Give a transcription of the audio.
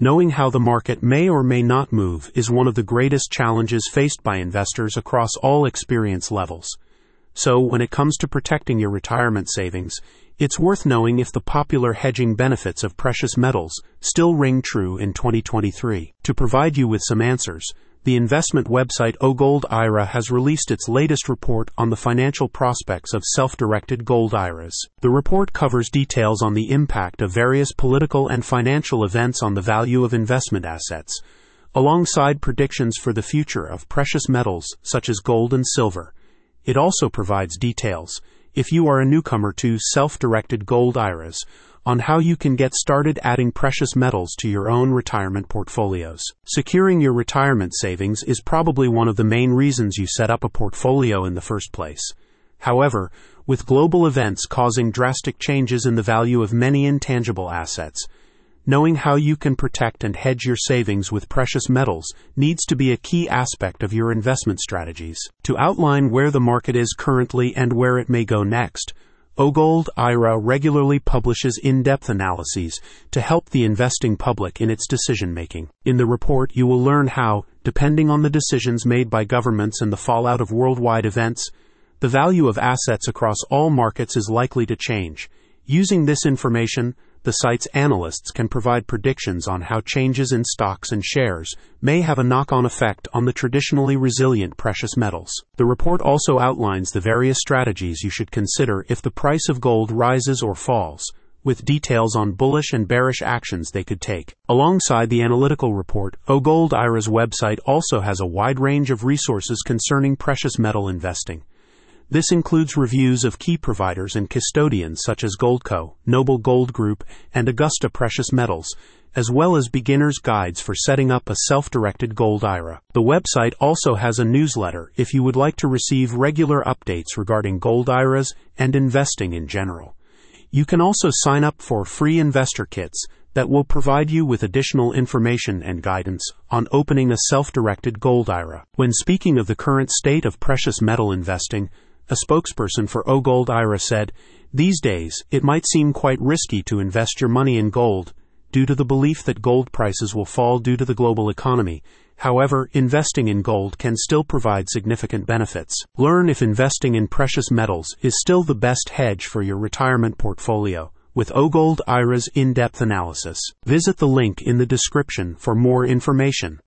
Knowing how the market may or may not move is one of the greatest challenges faced by investors across all experience levels. So, when it comes to protecting your retirement savings, it's worth knowing if the popular hedging benefits of precious metals still ring true in 2023. To provide you with some answers, the investment website AuGold IRA has released its latest report on the financial prospects of self directed gold IRAs. The report covers details on the impact of various political and financial events on the value of investment assets, alongside predictions for the future of precious metals such as gold and silver. It also provides details if you are a newcomer to self directed gold IRAs, on how you can get started adding precious metals to your own retirement portfolios. Securing your retirement savings is probably one of the main reasons you set up a portfolio in the first place. However, with global events causing drastic changes in the value of many intangible assets, Knowing how you can protect and hedge your savings with precious metals needs to be a key aspect of your investment strategies. To outline where the market is currently and where it may go next, AuGold IRA regularly publishes in-depth analyses to help the investing public in its decision making. In the report, you will learn how, depending on the decisions made by governments and the fallout of worldwide events, the value of assets across all markets is likely to change. Using this information, the site's analysts can provide predictions on how changes in stocks and shares may have a knock on effect on the traditionally resilient precious metals. The report also outlines the various strategies you should consider if the price of gold rises or falls, with details on bullish and bearish actions they could take. Alongside the analytical report, AuGold IRA's website also has a wide range of resources concerning precious metal investing. This includes reviews of key providers and custodians such as Goldco, Noble Gold Group, and Augusta Precious Metals, as well as beginner's guides for setting up a self directed gold IRA. The website also has a newsletter if you would like to receive regular updates regarding gold IRAs and investing in general. You can also sign up for free investor kits that will provide you with additional information and guidance on opening a self directed gold IRA. When speaking of the current state of precious metal investing, a spokesperson for AuGold IRA said, These days, it might seem quite risky to invest your money in gold due to the belief that gold prices will fall due to the global economy. However, investing in gold can still provide significant benefits. Learn if investing in precious metals is still the best hedge for your retirement portfolio with AuGold IRA's in-depth analysis. Visit the link in the description for more information.